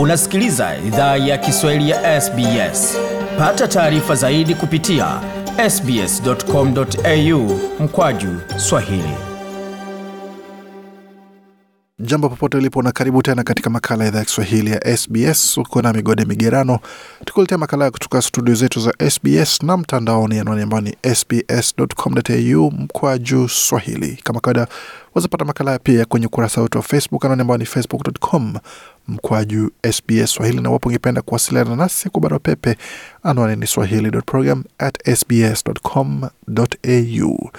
Unasikiliza idhaa ya Kiswahili ya SBS. Pata taarifa zaidi kupitia sbs.com.au mkwaju swahili. Jambo popote ulipo na karibu tena katika makala ya idhaa ya Kiswahili ya SBS. Uko na Migode Migerano tukuletea makala ya kutoka studio zetu za SBS na mtandaoni, anwani ambayo ni sbs.com.au mkwaju swahili. Kama kawaida, wazapata makala pia kwenye ukurasa wetu wa Facebook, anwani ambayo ni facebook.com mkwaju SBS Swahili, na wapo ungependa kuwasiliana nasi kwa barua pepe, anwani ni swahili.program@sbs.com.au.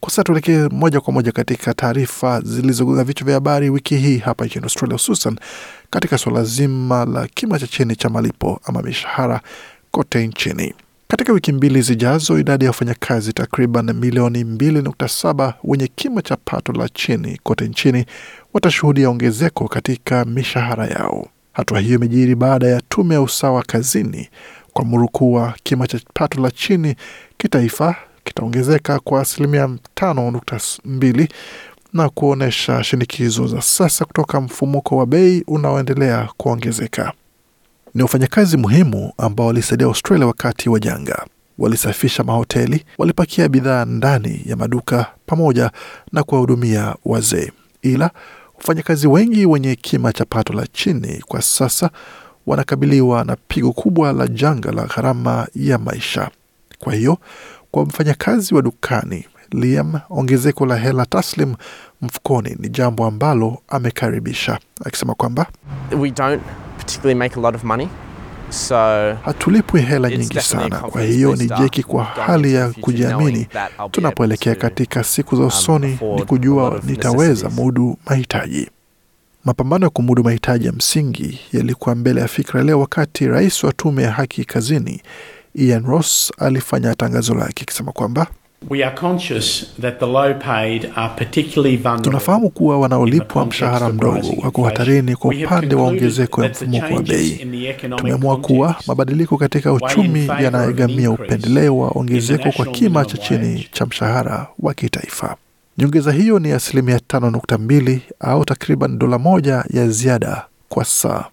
Kwa sasa tuelekee moja kwa moja katika taarifa zilizogonga vichwa vya habari wiki hii hapa nchini Australia, hususan katika suala zima la kima cha chini cha malipo ama mishahara kote nchini. Katika wiki mbili zijazo, idadi ya wafanyakazi takriban milioni 2.7 wenye kima cha pato la chini kote nchini watashuhudia ongezeko katika mishahara yao. Hatua hiyo imejiri baada ya tume ya usawa kazini kuamuru kuwa kima cha pato la chini kitaifa kitaongezeka kwa asilimia tano nukta mbili na kuonyesha shinikizo za sasa kutoka mfumuko wa bei unaoendelea kuongezeka. Ni wafanyakazi muhimu ambao walisaidia Australia wakati wa janga. Walisafisha mahoteli, walipakia bidhaa ndani ya maduka pamoja na kuwahudumia wazee. Ila wafanyakazi wengi wenye kima cha pato la chini kwa sasa wanakabiliwa na pigo kubwa la janga la gharama ya maisha. Kwa hiyo kwa mfanyakazi wa dukani Liam, ongezeko la hela taslim mfukoni ni jambo ambalo amekaribisha, akisema kwamba We don't particularly make a lot of money. So hatulipwi hela nyingi sana. Kwa hiyo ni jeki kwa hali ya kujiamini tunapoelekea katika siku za um, usoni, ni kujua nitaweza mudu mahitaji. Mapambano ya kumudu mahitaji ya msingi yalikuwa mbele ya fikra leo, wakati rais wa tume ya haki kazini Ian Ross alifanya tangazo lake akisema kwamba We are conscious that the low paid are particularly vulnerable. tunafahamu kuwa wanaolipwa mshahara mdogo wako hatarini kwa upande wa ongezeko ya mfumuko wa bei. in the economic Tumeamua kuwa mabadiliko katika uchumi yanaegamia upendeleo wa ongezeko kwa kima cha chini cha mshahara wa kitaifa. Nyongeza hiyo ni asilimia tano nukta mbili au takriban dola moja ya ziada kwa saa.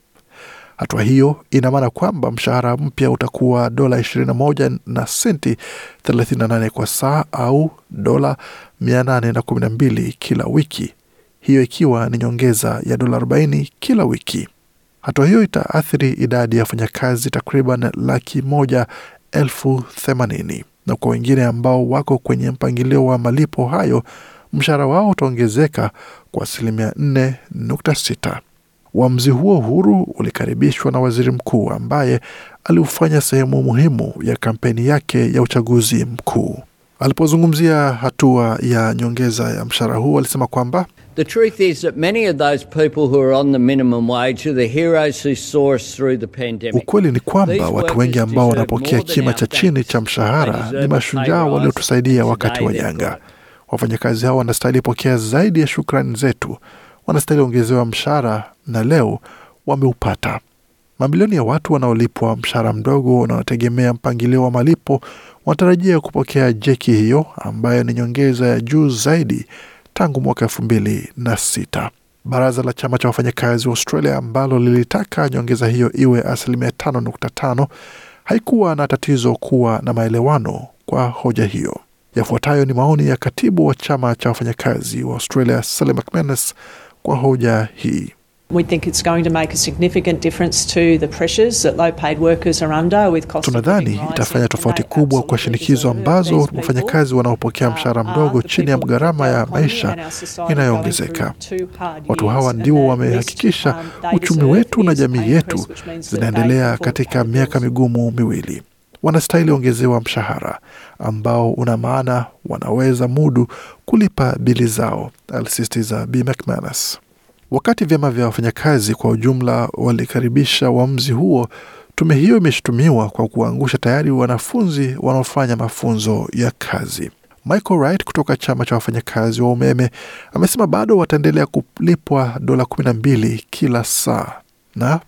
Hatua hiyo ina maana kwamba mshahara mpya utakuwa dola 21 na senti 38 kwa saa au dola 812 kila wiki, hiyo ikiwa ni nyongeza ya dola 40 kila wiki. Hatua hiyo itaathiri idadi ya wafanyakazi takriban laki moja elfu themanini na kwa wengine ambao wako kwenye mpangilio wa malipo hayo, mshahara wao utaongezeka kwa asilimia 4.6. Uamuzi huo huru ulikaribishwa na waziri mkuu ambaye aliufanya sehemu muhimu ya kampeni yake ya uchaguzi mkuu. Alipozungumzia hatua ya nyongeza ya mshahara huu, alisema kwamba The truth is that many of those people who are on the minimum wage are the heroes who saw us through the pandemic. Ukweli ni kwamba watu wengi ambao wanapokea kima cha chini cha mshahara ni mashujaa waliotusaidia wakati wa janga. Wafanyakazi hao wanastahili pokea zaidi ya shukrani zetu, wanastahili ongezewa mshahara na leo wameupata. Mamilioni ya watu wanaolipwa mshahara mdogo na wanategemea mpangilio wa malipo wanatarajia kupokea jeki hiyo ambayo ni nyongeza ya juu zaidi tangu mwaka elfu mbili na sita. Baraza la chama cha wafanyakazi wa Australia ambalo lilitaka nyongeza hiyo iwe asilimia tano nukta tano haikuwa na tatizo kuwa na maelewano kwa hoja hiyo. Yafuatayo ni maoni ya katibu wa chama cha wafanyakazi wa Australia Sally McManus kwa hoja hii. We think it's going to make a significant difference to the pressures that low paid workers are under with cost of living Tunadhani itafanya tofauti kubwa kwa shinikizo ambazo wafanyakazi wanaopokea mshahara mdogo chini ya gharama ya maisha inayoongezeka. Watu hawa ndio wamehakikisha um, uchumi wetu na jamii yetu zinaendelea katika miaka migumu miwili. Wanastahili ongezewa mshahara ambao una maana wanaweza mudu kulipa bili zao, alisisitiza B McManus. Wakati vyama vya wafanyakazi kwa ujumla walikaribisha uamuzi huo, tume hiyo imeshutumiwa kwa kuangusha tayari wanafunzi wanaofanya mafunzo ya kazi. Michael Wright kutoka chama cha wafanyakazi wa umeme amesema bado wataendelea kulipwa dola kumi na mbili kila saa na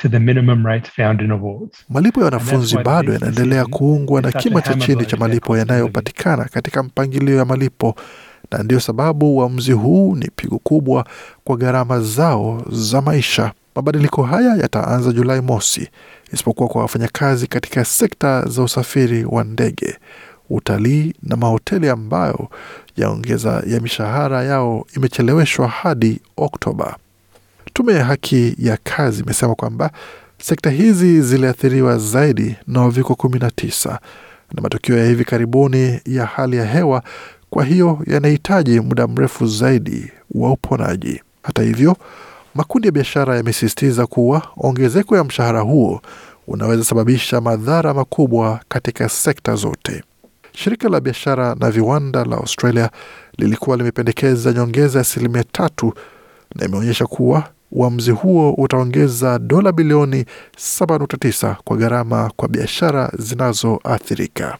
to the minimum rates found in awards. malipo ya wanafunzi bado yanaendelea kuungwa na kima cha chini cha malipo yanayopatikana katika mpangilio ya malipo na ndiyo sababu uamuzi huu ni pigo kubwa kwa gharama zao za maisha. Mabadiliko haya yataanza Julai mosi, isipokuwa kwa wafanyakazi katika sekta za usafiri wa ndege, utalii na mahoteli ambayo yaongeza ya mishahara yao imecheleweshwa hadi Oktoba. Tume ya haki ya kazi imesema kwamba sekta hizi ziliathiriwa zaidi na uviko 19 na matukio ya hivi karibuni ya hali ya hewa, kwa hiyo yanahitaji muda mrefu zaidi wa uponaji. Hata hivyo, makundi ya biashara yamesisitiza kuwa ongezeko ya mshahara huo unaweza sababisha madhara makubwa katika sekta zote. Shirika la biashara na viwanda la Australia lilikuwa limependekeza nyongeza ya asilimia tatu na imeonyesha kuwa uamuzi huo utaongeza dola bilioni 7.9 kwa gharama kwa biashara zinazoathirika.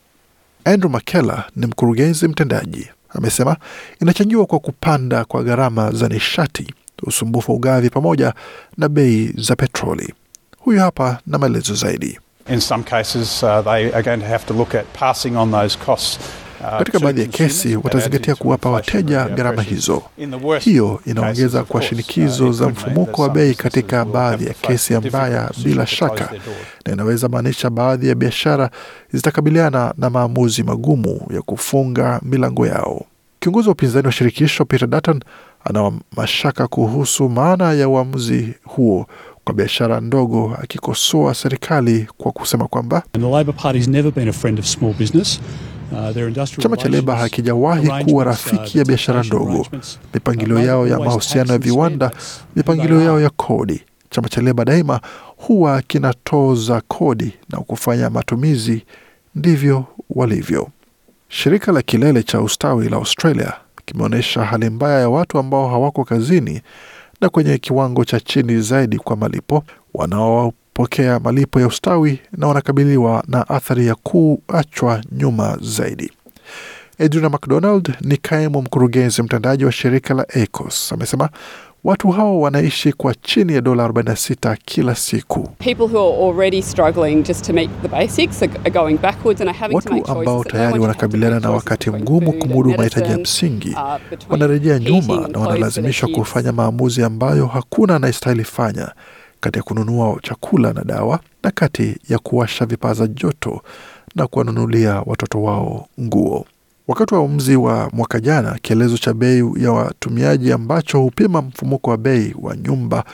Andrew Makela ni mkurugenzi mtendaji, amesema inachangiwa kwa kupanda kwa gharama za nishati, usumbufu wa ugavi pamoja na bei za petroli. Huyu hapa na maelezo zaidi. In some cases, uh, they are going to have to look at passing on those costs. Katika baadhi ya kesi watazingatia kuwapa wateja gharama hizo. Hiyo inaongeza kwa shinikizo uh, za mfumuko wa bei katika baadhi ya kesi mbaya bila shaka, na inaweza maanisha baadhi ya biashara zitakabiliana na maamuzi magumu ya kufunga milango yao. Kiongozi wa upinzani wa shirikisho Peter Dutton ana mashaka kuhusu maana ya uamuzi huo kwa biashara ndogo, akikosoa serikali kwa kusema kwamba Uh, chama cha Leba hakijawahi kuwa uh, rafiki ya biashara ndogo. Mipangilio uh, yao ya mahusiano ya viwanda, mipangilio yao ya kodi. Chama cha Leba daima huwa kinatoza kodi na kufanya matumizi, ndivyo walivyo. Shirika la kilele cha ustawi la Australia kimeonyesha hali mbaya ya watu ambao hawako kazini na kwenye kiwango cha chini zaidi kwa malipo, wanaopokea malipo ya ustawi na wanakabiliwa na athari ya kuachwa nyuma zaidi. Edwina McDonald ni kaimu mkurugenzi mtendaji wa shirika la ACOS. Amesema watu hao wanaishi kwa chini ya dola 46 kila siku. People who are already struggling just to meet the basics are, are going backwards and are having to Watu ambao tayari wanakabiliana na wakati mgumu kumudu mahitaji ya msingi, uh, wanarejea nyuma na wanalazimishwa kufanya maamuzi ambayo hakuna anayestahili fanya, kati ya kununua chakula na dawa na kati ya kuwasha vipaza joto na kuwanunulia watoto wao nguo. Wakati wa uamuzi wa mwaka jana, kielezo cha bei ya watumiaji ambacho hupima mfumuko wa bei wa nyumba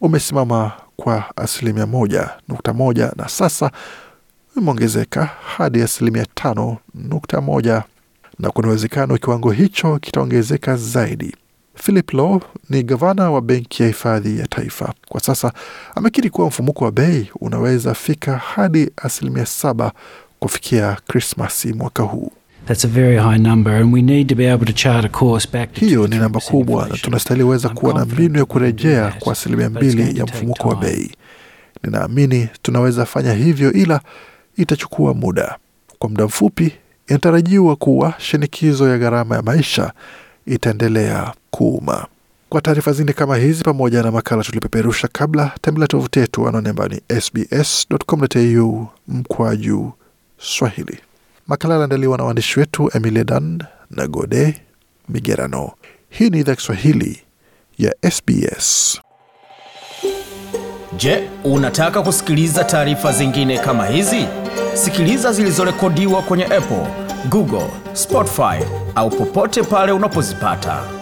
umesimama kwa asilimia moja nukta moja na sasa imeongezeka hadi asilimia tano nukta moja na kuna uwezekano kiwango hicho kitaongezeka zaidi. Philip Law ni gavana wa Benki ya Hifadhi ya Taifa. Kwa sasa amekiri kuwa mfumuko wa bei unaweza fika hadi asilimia saba kufikia Krismasi mwaka huu. That's a very high number and we need to be able to chart a course back to Hiyo ni namba kubwa na tunastahili weza kuwa na mbinu ya kurejea kwa asilimia mbili ya mfumuko wa bei. Ninaamini tunaweza fanya hivyo, ila itachukua muda. Kwa muda mfupi, inatarajiwa kuwa shinikizo ya gharama ya maisha itaendelea kuuma. Kwa taarifa zingine kama hizi pamoja na makala tulipeperusha kabla, tembelea tovuti yetu anaone ambayo ni sbs.com.au mkwaju Swahili. Makala yaliandaliwa na waandishi wetu Emilia Dan na Gode Migerano. Hii ni idhaa Kiswahili ya SBS. Je, unataka kusikiliza taarifa zingine kama hizi? Sikiliza zilizorekodiwa kwenye Apple, Google, Spotify au popote pale unapozipata.